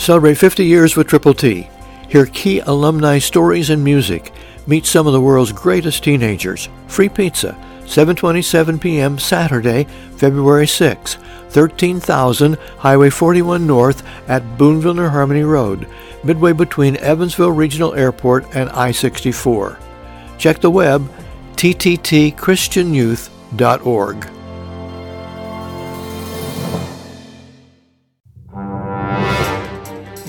Celebrate 50 years with Triple T. Hear key alumni stories and music. Meet some of the world's greatest teenagers. Free pizza. 7:27 p.m. Saturday, February 6. 13,000 Highway 41 North at Boonville, New Harmony Road, midway between Evansville Regional Airport and I-64. Check the web tttchristianyouth.org.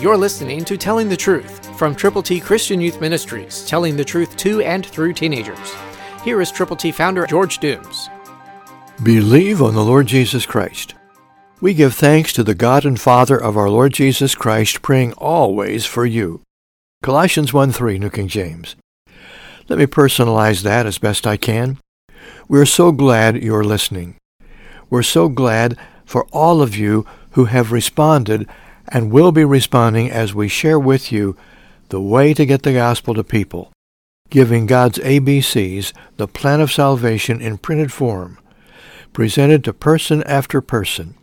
You're listening to Telling the Truth from Triple T Christian Youth Ministries, telling the truth to and through teenagers. Here is Triple T founder George Dooms. Believe on the Lord Jesus Christ. We give thanks to the God and Father of our Lord Jesus Christ, praying always for you. Colossians 1 3, New King James. Let me personalize that as best I can. We're so glad you're listening. We're so glad for all of you who have responded and will be responding as we share with you the way to get the gospel to people, giving God's ABCs, the plan of salvation in printed form, presented to person after person.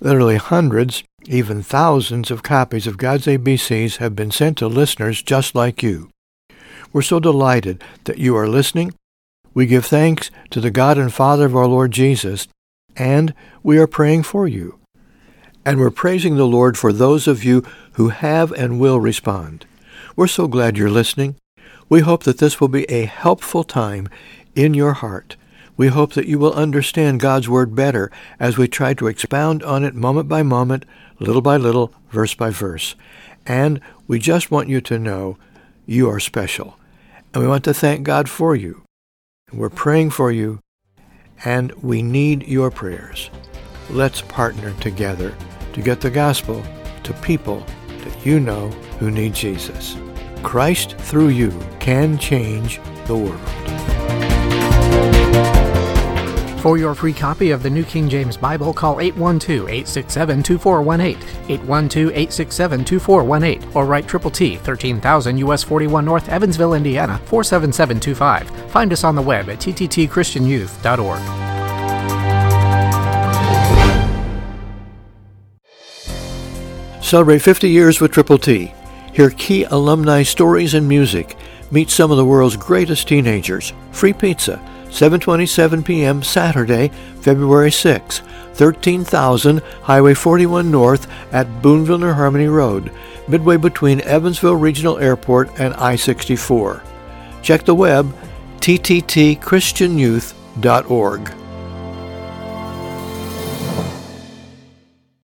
Literally hundreds, even thousands of copies of God's ABCs have been sent to listeners just like you. We're so delighted that you are listening. We give thanks to the God and Father of our Lord Jesus, and we are praying for you. And we're praising the Lord for those of you who have and will respond. We're so glad you're listening. We hope that this will be a helpful time in your heart we hope that you will understand God's Word better as we try to expound on it moment by moment, little by little, verse by verse. And we just want you to know you are special. And we want to thank God for you. We're praying for you, and we need your prayers. Let's partner together to get the gospel to people that you know who need Jesus. Christ through you can change the world. For your free copy of the New King James Bible, call 812-867-2418, 812-867-2418, or write Triple T, 13000 US 41 North, Evansville, Indiana, 47725. Find us on the web at tttchristianyouth.org. Celebrate 50 years with Triple T. Hear key alumni stories and music. Meet some of the world's greatest teenagers. Free pizza 7:27 p.m. Saturday, February 6, 13,000 Highway 41 North at Boonville, New Harmony Road, midway between Evansville Regional Airport and I-64. Check the web tttchristianyouth.org.